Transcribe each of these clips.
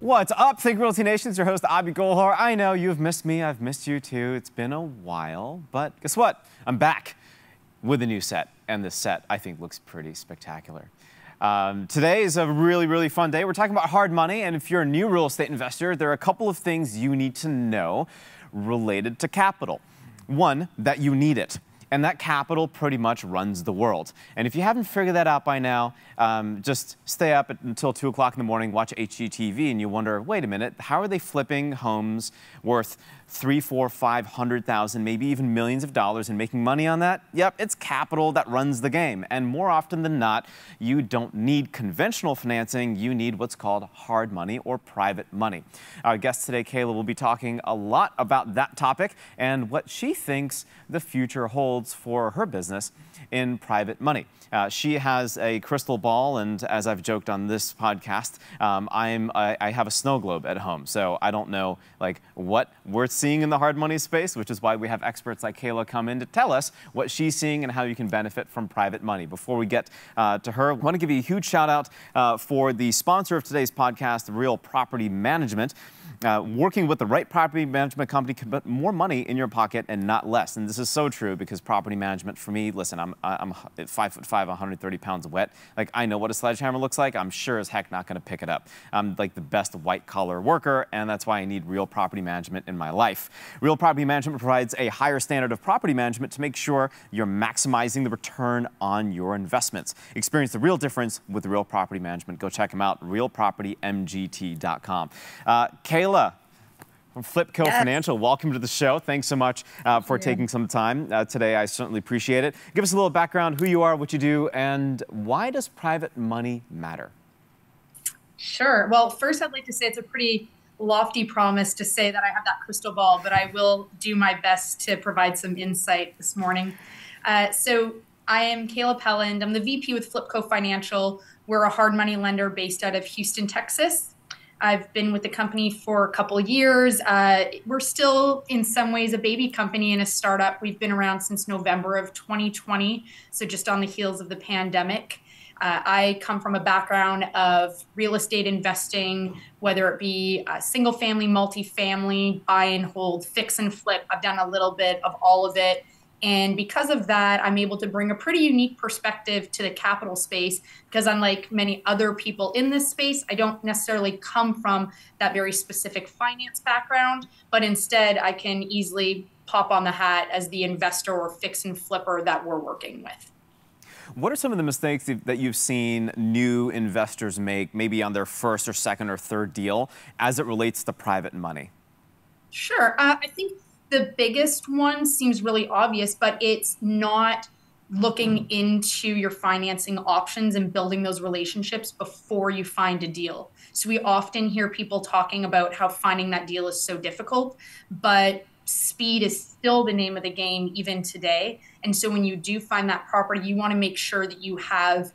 What's up, Think Realty Nation? It's your host, Abhi Golhar. I know you've missed me. I've missed you too. It's been a while, but guess what? I'm back with a new set, and this set I think looks pretty spectacular. Um, today is a really, really fun day. We're talking about hard money, and if you're a new real estate investor, there are a couple of things you need to know related to capital. One, that you need it and that capital pretty much runs the world. And if you haven't figured that out by now, um, just stay up until 2 o'clock in the morning, watch HGTV, and you wonder, wait a minute, how are they flipping homes worth three, four, five hundred thousand, maybe even millions of dollars and making money on that? Yep, it's capital that runs the game. And more often than not, you don't need conventional financing, you need what's called hard money or private money. Our guest today, Kayla, will be talking a lot about that topic and what she thinks the future holds holds for her business in private money. Uh, she has a crystal ball, and as I've joked on this podcast, um, I'm I, I, have a snow globe at home, so I don't know like what we're seeing in the hard money space, which is why we have experts like Kayla come in to tell us what she's seeing and how you can benefit from private money. Before we get uh, to her, I want to give you a huge shout out uh, for the sponsor of today's podcast, Real Property Management. Uh, working with the right property management company can put more money in your pocket and not less. And this is so true because property management for me, listen, I'm, I'm five foot five, 130 pounds wet. Like I know what a sledgehammer looks like. I'm sure as heck not going to pick it up. I'm like the best white collar worker, and that's why I need real property management in my life. Real property management provides a higher standard of property management to make sure you're maximizing the return on your investments. Experience the real difference with real property management. Go check them out, realpropertymgt.com. Uh, Kayla from Flipco yes. Financial. Welcome to the show. Thanks so much uh, for taking some time uh, today. I certainly appreciate it. Give us a little background, who you are, what you do, and why does private money matter? Sure. Well, first, I'd like to say it's a pretty lofty promise to say that I have that crystal ball, but I will do my best to provide some insight this morning. Uh, so, I am Kayla Pelland. I'm the VP with Flipco Financial. We're a hard money lender based out of Houston, Texas. I've been with the company for a couple years. Uh, we're still, in some ways, a baby company and a startup. We've been around since November of 2020, so just on the heels of the pandemic. Uh, I come from a background of real estate investing, whether it be single family, multifamily, buy and hold, fix and flip. I've done a little bit of all of it. And because of that, I'm able to bring a pretty unique perspective to the capital space because, unlike many other people in this space, I don't necessarily come from that very specific finance background, but instead I can easily pop on the hat as the investor or fix and flipper that we're working with. What are some of the mistakes that you've seen new investors make, maybe on their first or second or third deal, as it relates to private money? Sure. Uh, I think the biggest one seems really obvious, but it's not looking into your financing options and building those relationships before you find a deal. So we often hear people talking about how finding that deal is so difficult, but speed is still the name of the game even today. And so when you do find that property, you want to make sure that you have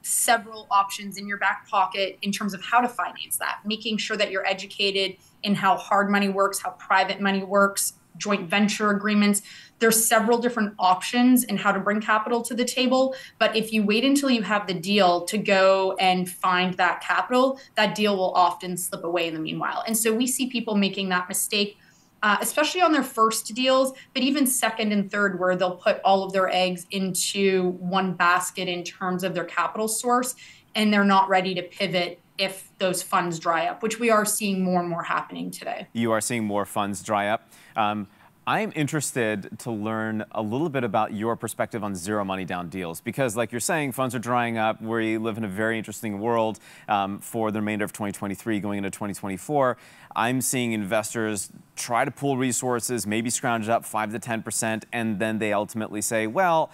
several options in your back pocket in terms of how to finance that, making sure that you're educated in how hard money works, how private money works, joint venture agreements. There's several different options in how to bring capital to the table. But if you wait until you have the deal to go and find that capital, that deal will often slip away in the meanwhile. And so we see people making that mistake. Uh, especially on their first deals, but even second and third, where they'll put all of their eggs into one basket in terms of their capital source, and they're not ready to pivot if those funds dry up, which we are seeing more and more happening today. You are seeing more funds dry up. Um, I'm interested to learn a little bit about your perspective on zero money down deals because, like you're saying, funds are drying up. We live in a very interesting world um, for the remainder of 2023 going into 2024. I'm seeing investors try to pool resources, maybe scrounge up 5 to 10%, and then they ultimately say, well,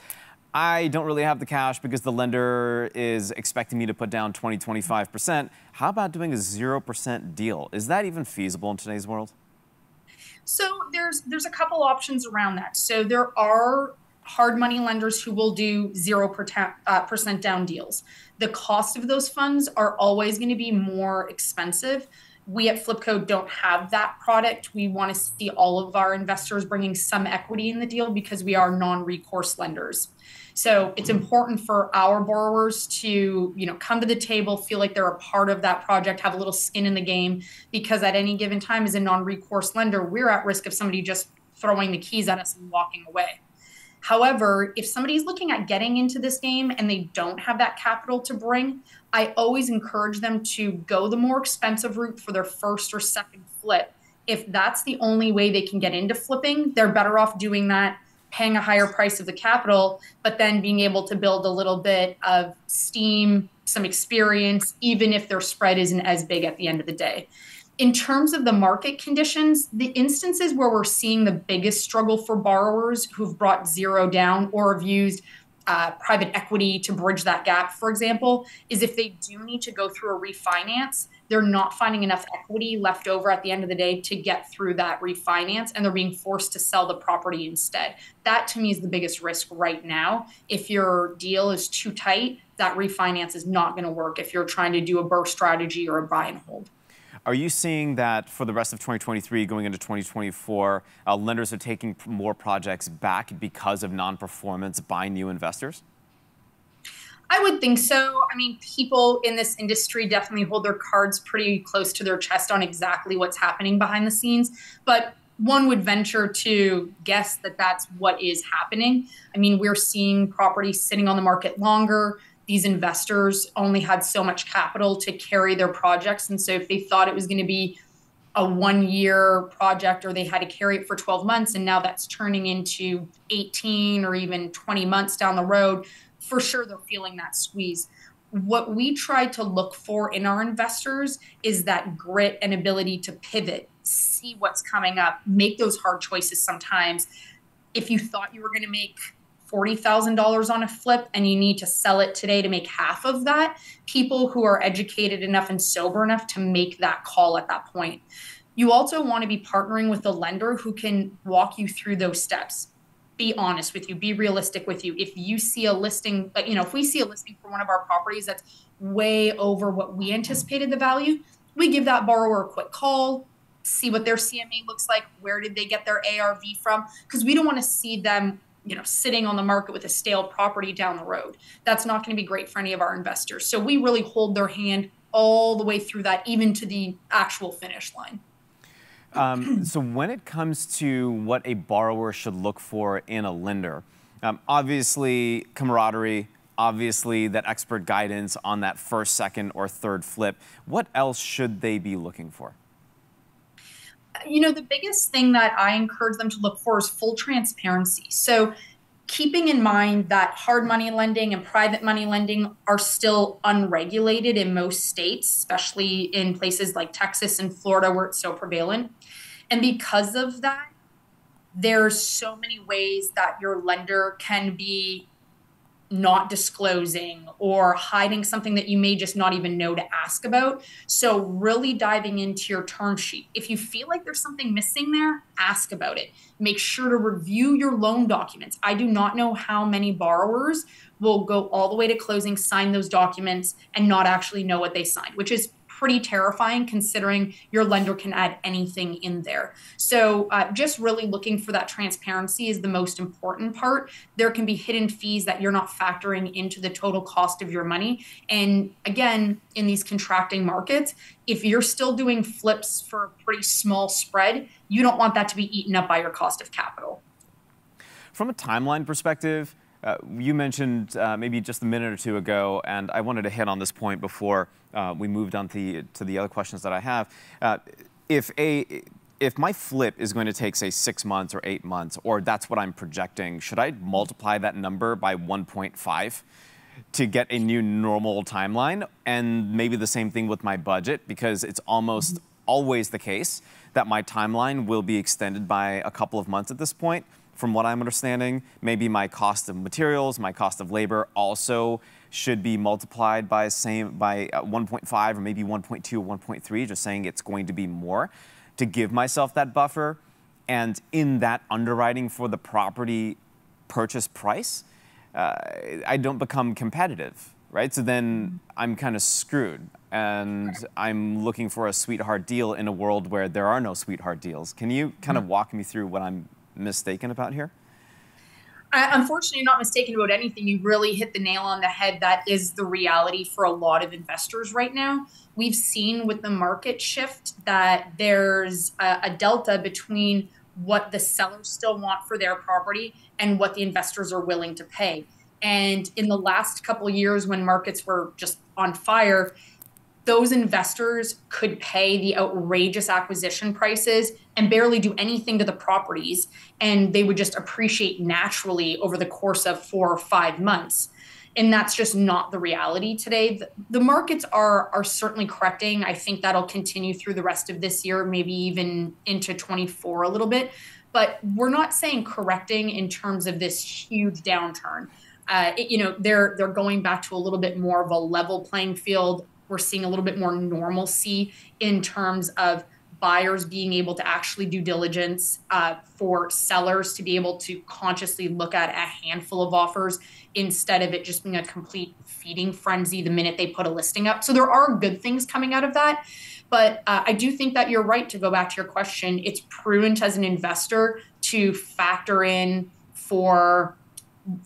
I don't really have the cash because the lender is expecting me to put down 20, 25%. How about doing a 0% deal? Is that even feasible in today's world? So there's there's a couple options around that. So there are hard money lenders who will do 0% uh, percent down deals. The cost of those funds are always going to be more expensive. We at Flipco don't have that product. We want to see all of our investors bringing some equity in the deal because we are non recourse lenders. So it's important for our borrowers to, you know, come to the table, feel like they're a part of that project, have a little skin in the game, because at any given time, as a non-recourse lender, we're at risk of somebody just throwing the keys at us and walking away. However, if somebody's looking at getting into this game and they don't have that capital to bring, I always encourage them to go the more expensive route for their first or second flip. If that's the only way they can get into flipping, they're better off doing that, paying a higher price of the capital, but then being able to build a little bit of steam, some experience, even if their spread isn't as big at the end of the day. In terms of the market conditions, the instances where we're seeing the biggest struggle for borrowers who've brought zero down or have used uh, private equity to bridge that gap, for example, is if they do need to go through a refinance, they're not finding enough equity left over at the end of the day to get through that refinance and they're being forced to sell the property instead. That to me is the biggest risk right now. If your deal is too tight, that refinance is not going to work if you're trying to do a BRRRR strategy or a buy and hold. Are you seeing that for the rest of 2023 going into 2024, uh, lenders are taking more projects back because of non-performance by new investors? I would think so. I mean, people in this industry definitely hold their cards pretty close to their chest on exactly what's happening behind the scenes. But one would venture to guess that that's what is happening. I mean, we're seeing properties sitting on the market longer these investors only had so much capital to carry their projects. And so if they thought it was going to be a one year project or they had to carry it for 12 months and now that's turning into 18 or even 20 months down the road, for sure they're feeling that squeeze. What we try to look for in our investors is that grit and ability to pivot, see what's coming up, make those hard choices sometimes. If you thought you were going to make $40,000 on a flip and you need to sell it today to make half of that, people who are educated enough and sober enough to make that call at that point. You also want to be partnering with a lender who can walk you through those steps. Be honest with you, be realistic with you. If you see a listing, you know, if we see a listing for one of our properties that's way over what we anticipated the value, we give that borrower a quick call, see what their CMA looks like, where did they get their ARV from, because we don't want to see them you know sitting on the market with a stale property down the road. That's not going to be great for any of our investors. So we really hold their hand all the way through that even to the actual finish line. Um, so when it comes to what a borrower should look for in a lender um, obviously camaraderie obviously that expert guidance on that first second or third flip what else should they be looking for you know, the biggest thing that I encourage them to look for is full transparency. So, keeping in mind that hard money lending and private money lending are still unregulated in most states, especially in places like Texas and Florida where it's so prevalent. And because of that, there's so many ways that your lender can be not disclosing or hiding something that you may just not even know to ask about. So, really diving into your term sheet. If you feel like there's something missing there, ask about it. Make sure to review your loan documents. I do not know how many borrowers will go all the way to closing, sign those documents, and not actually know what they signed, which is pretty terrifying considering your lender can add anything in there. So, uh, just really looking for that transparency is the most important part. There can be hidden fees that you're not factoring into the total cost of your money. And again, in these contracting markets, if you're still doing flips for a pretty small spread, you don't want that to be eaten up by your cost of capital. From a timeline perspective, uh, you mentioned uh, maybe just a minute or two ago, and I wanted to hit on this point before uh, we moved on to the, to the other questions that I have. Uh, if a if my flip is going to take say six months or eight months, or that's what I'm projecting, should I multiply that number by 1.5 to get a new normal timeline? And maybe the same thing with my budget because it's almost always the case that my timeline will be extended by a couple of months at this point from what I'm understanding. Maybe my cost of materials, my cost of labor also should be multiplied by same by uh, 1.5 or maybe 1.2 or 1.3, just saying it's going to be more to give myself that buffer. And in that underwriting for the property purchase price, uh, I don't become competitive, right? So then I'm kind of screwed and I'm looking for a sweetheart deal in a world where there are no sweetheart deals. Can you kind of mm-hmm. walk me through what I'm mistaken about here? unfortunately not mistaken about anything. You really hit the nail on the head. That is the reality for a lot of investors right now. We've seen with the market shift that there's a, a delta between what the sellers still want for their property and what the investors are willing to pay. And in the last couple years when markets were just on fire those investors could pay the outrageous acquisition prices and barely do anything to the properties and they would just appreciate naturally over the course of four or five months. And that's just not the reality today. The, the markets are are certainly correcting. I think that'll continue through the rest of this year maybe even into 24 a little bit. But we're not saying correcting in terms of this huge downturn. Uh, it, you know they're they're going back to a little bit more of a level playing field. We're seeing a little bit more normalcy in terms of buyers being able to actually do diligence uh, for sellers to be able to consciously look at a handful of offers instead of it just being a complete feeding frenzy the minute they put a listing up. So there are good things coming out of that. But uh, I do think that you're right to go back to your question. It's prudent as an investor to factor in for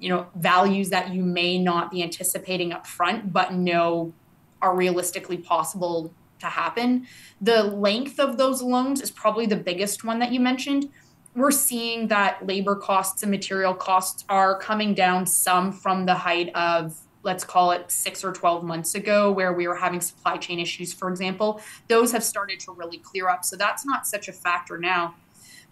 you know values that you may not be anticipating up front but know are realistically possible to happen. The length of those loans is probably the biggest one that you mentioned. We're seeing that labor costs and material costs are coming down some from the height of let's call it six or 12 months ago, where we were having supply chain issues, for example. Those have started to really clear up. So that's not such a factor now.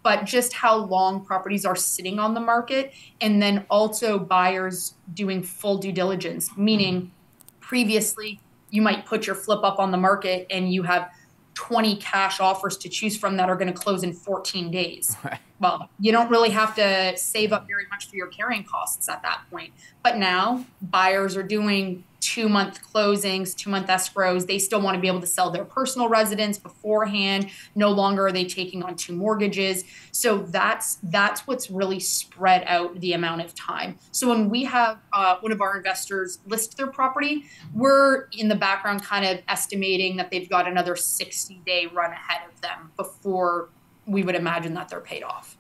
But just how long properties are sitting on the market, and then also buyers doing full due diligence, meaning previously you might put your flip up on the market and you have 20 cash offers to choose from that are going to close in 14 days. Right. Well, you don't really have to save up very much for your carrying costs at that point. But now buyers are doing two month closings, two month escrows. They still want to be able to sell their personal residence beforehand. No longer are they taking on two mortgages. So that's that's what's really spread out the amount of time. So when we have uh, one of our investors list their property, we're in the background kind of estimating that they've got another 60 day run ahead of them before we would imagine that they're paid off.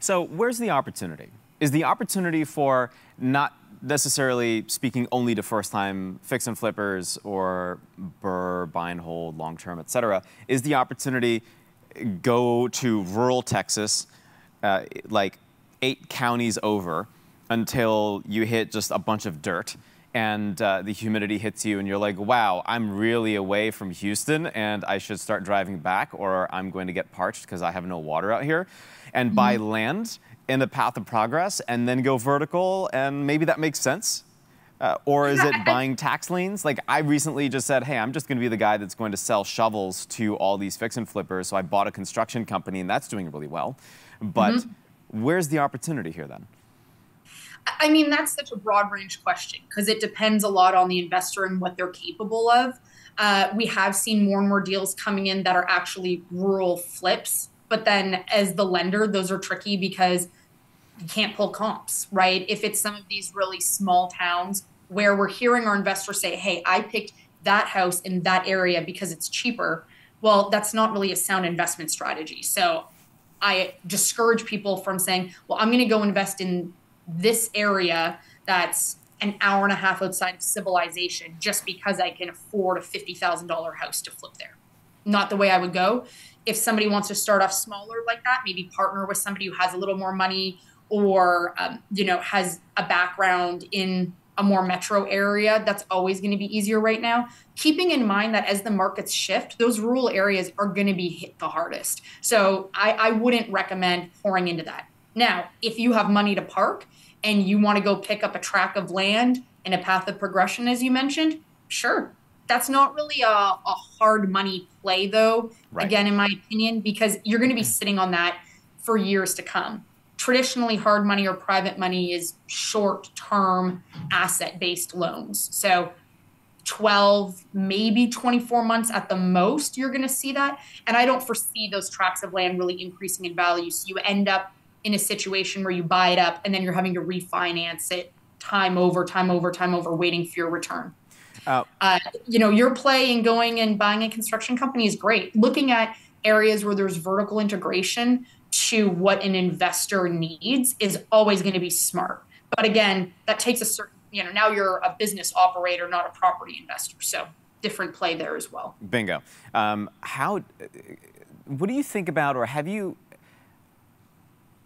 So where's the opportunity? Is the opportunity for not necessarily speaking only to first-time fix and flippers or BRRRR, buy and hold, long-term, et cetera, is the opportunity go to rural Texas, uh, like eight counties over, until you hit just a bunch of dirt and uh, the humidity hits you and you're like, wow, I'm really away from Houston and I should start driving back or I'm going to get parched because I have no water out here. And mm -hmm. buy land in the path of progress and then go vertical, and maybe that makes sense? Uh, or is it buying tax liens? Like I recently just said, hey, I'm just going to be the guy that's going to sell shovels to all these fix and flippers. So I bought a construction company, and that's doing really well. But mm -hmm. where's the opportunity here then? I mean, that's such a broad range question because it depends a lot on the investor and what they're capable of. Uh, we have seen more and more deals coming in that are actually rural flips but then as the lender, those are tricky because you can't pull comps, right? If it's some of these really small towns where we're hearing our investors say, hey, I picked that house in that area because it's cheaper. Well, that's not really a sound investment strategy. So I discourage people from saying, well, I'm going to go invest in this area that's an hour and a half outside of civilization just because I can afford a $50,000 house to flip there. Not the way I would go if somebody wants to start off smaller like that, maybe partner with somebody who has a little more money or um, you know has a background in a more metro area that's always going to be easier right now. Keeping in mind that as the markets shift those rural areas are going to be hit the hardest. So I, I wouldn't recommend pouring into that. Now if you have money to park and you want to go pick up a track of land in a path of progression as you mentioned sure that's not really a, a hard money play, though, right. again, in my opinion, because you're going to be mm. sitting on that for years to come. Traditionally, hard money or private money is short term asset based loans. So, 12, maybe 24 months at the most, you're going to see that. And I don't foresee those tracts of land really increasing in value. So, you end up in a situation where you buy it up and then you're having to refinance it time over, time over, time over, waiting for your return. Uh, uh, you know, your play in going and buying a construction company is great. Looking at areas where there's vertical integration to what an investor needs is always going to be smart. But again, that takes a certain, you know, now you're a business operator, not a property investor. So different play there as well. Bingo. Um, how, what do you think about, or have you,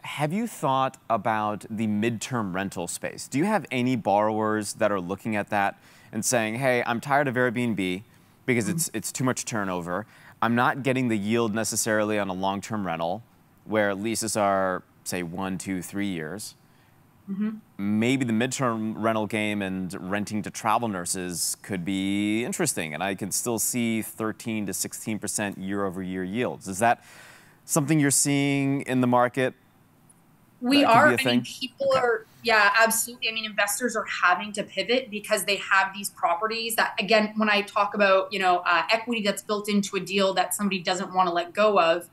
have you thought about the midterm rental space? Do you have any borrowers that are looking at that and saying, hey, I'm tired of Airbnb because mm-hmm. it's, it's too much turnover. I'm not getting the yield necessarily on a long term rental where leases are, say, one, two, three years. Mm-hmm. Maybe the midterm rental game and renting to travel nurses could be interesting, and I can still see 13 to 16 percent year over year yields. Is that something you're seeing in the market? We are. I mean, people okay. are. Yeah, absolutely. I mean, investors are having to pivot because they have these properties that, again, when I talk about you know uh, equity that's built into a deal that somebody doesn't want to let go of,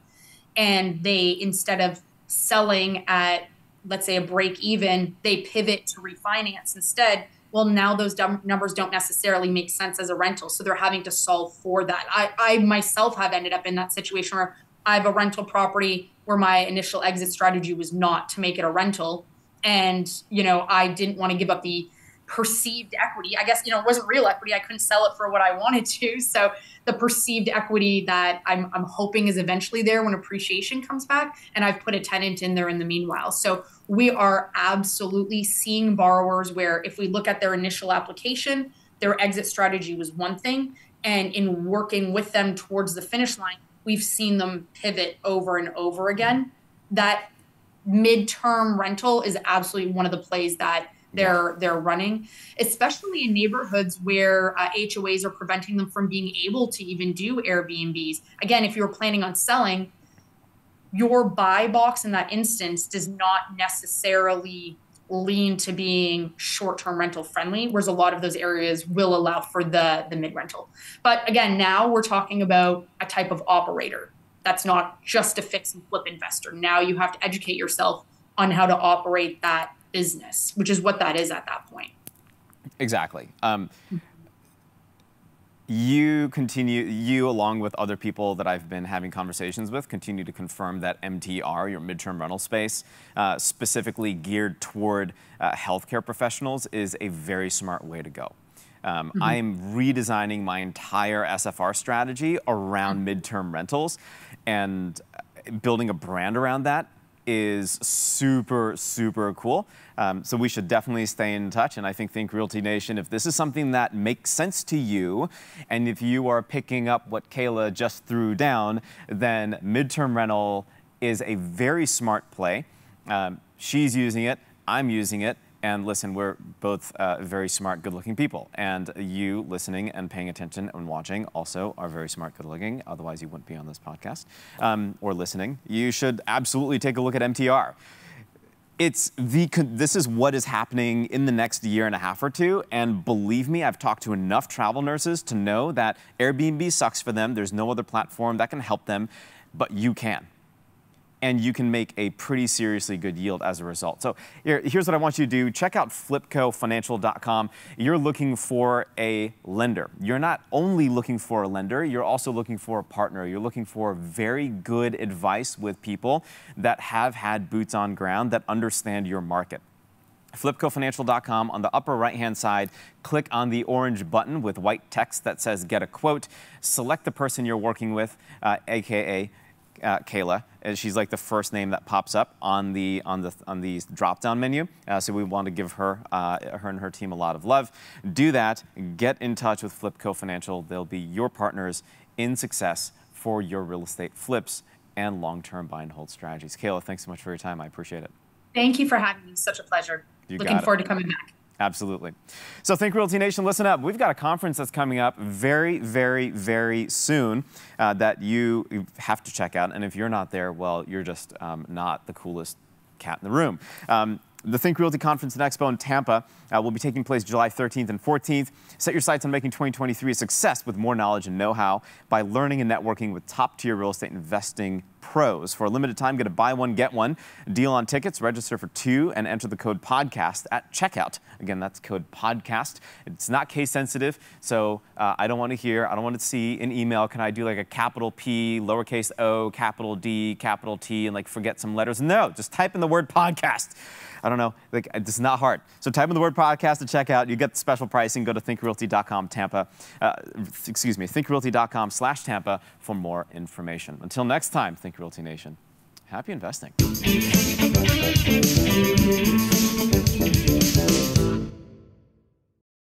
and they instead of selling at let's say a break even, they pivot to refinance instead. Well, now those numbers don't necessarily make sense as a rental, so they're having to solve for that. I, I myself have ended up in that situation where I have a rental property where my initial exit strategy was not to make it a rental. And, you know, I didn't want to give up the perceived equity. I guess, you know, it wasn't real equity. I couldn't sell it for what I wanted to. So the perceived equity that I'm, I'm hoping is eventually there when appreciation comes back. And I've put a tenant in there in the meanwhile. So we are absolutely seeing borrowers where if we look at their initial application, their exit strategy was one thing. And in working with them towards the finish line, we've seen them pivot over and over again. That midterm rental is absolutely one of the plays that they're they're running, especially in neighborhoods where uh, HOAs are preventing them from being able to even do Airbnbs. Again, if you're planning on selling, your buy box in that instance does not necessarily lean to being short-term rental friendly whereas a lot of those areas will allow for the the mid rental but again now we're talking about a type of operator. That's not just a fix and flip investor. Now you have to educate yourself on how to operate that business which is what that is at that point. Exactly. Um, you continue, you along with other people that I've been having conversations with, continue to confirm that MTR, your midterm rental space, uh, specifically geared toward uh, healthcare professionals, is a very smart way to go. Um, mm-hmm. I am redesigning my entire SFR strategy around mm-hmm. midterm rentals and uh, building a brand around that is super, super cool. Um, so we should definitely stay in touch. And I think Think Realty Nation, if this is something that makes sense to you, and if you are picking up what Kayla just threw down, then midterm rental is a very smart play. Um, she's using it, I'm using it. And listen, we're both uh, very smart, good looking people. And you listening and paying attention and watching also are very smart, good looking. Otherwise, you wouldn't be on this podcast um, or listening. You should absolutely take a look at MTR. It's the, this is what is happening in the next year and a half or two. And believe me, I've talked to enough travel nurses to know that Airbnb sucks for them. There's no other platform that can help them, but you can and you can make a pretty seriously good yield as a result. So here, here's what I want you to do. Check out flipcofinancial.com. You're looking for a lender. You're not only looking for a lender, you're also looking for a partner. You're looking for very good advice with people that have had boots on ground that understand your market flipcofinancial.com. On the upper right hand side, click on the orange button with white text that says Get a Quote. Select the person you're working with, uh, aka uh, Kayla. And she's like the first name that pops up on the on the on the drop-down menu. Uh, so we want to give her uh, her and her team a lot of love. Do that. Get in touch with Flipco Financial. They'll be your partners in success for your real estate flips and long-term buy and hold strategies. Kayla, thanks so much for your time. I appreciate it. Thank you for having me. Such a pleasure. You Looking forward to coming back. Absolutely. So Think Realty Nation, listen up. We've got a conference that's coming up very, very, very soon uh, that you have to check out. And if you're not there, well, you're just um, not the coolest cat in the room. Um, the Think Realty Conference and Expo in Tampa uh, will be taking place July 13th and 14th. Set your sights on making 2023 a success with more knowledge and know-how by learning and networking with top-tier real estate investing Pros. For a limited time, get a buy one, get one deal on tickets. Register for two and enter the code podcast at checkout. Again, that's code podcast. It's not case sensitive, so uh, I don't want to hear, I don't want to see an email. Can I do like a capital P, lowercase o, capital D, capital T, and like forget some letters? No, just type in the word podcast. I don't know. Like, it's not hard. So type in the word podcast to check out. You get special pricing. Go to thinkrealty.com Tampa. Uh, excuse me, thinkrealty.com slash Tampa for more information. Until next time, Think Black Realty Nation. Happy investing.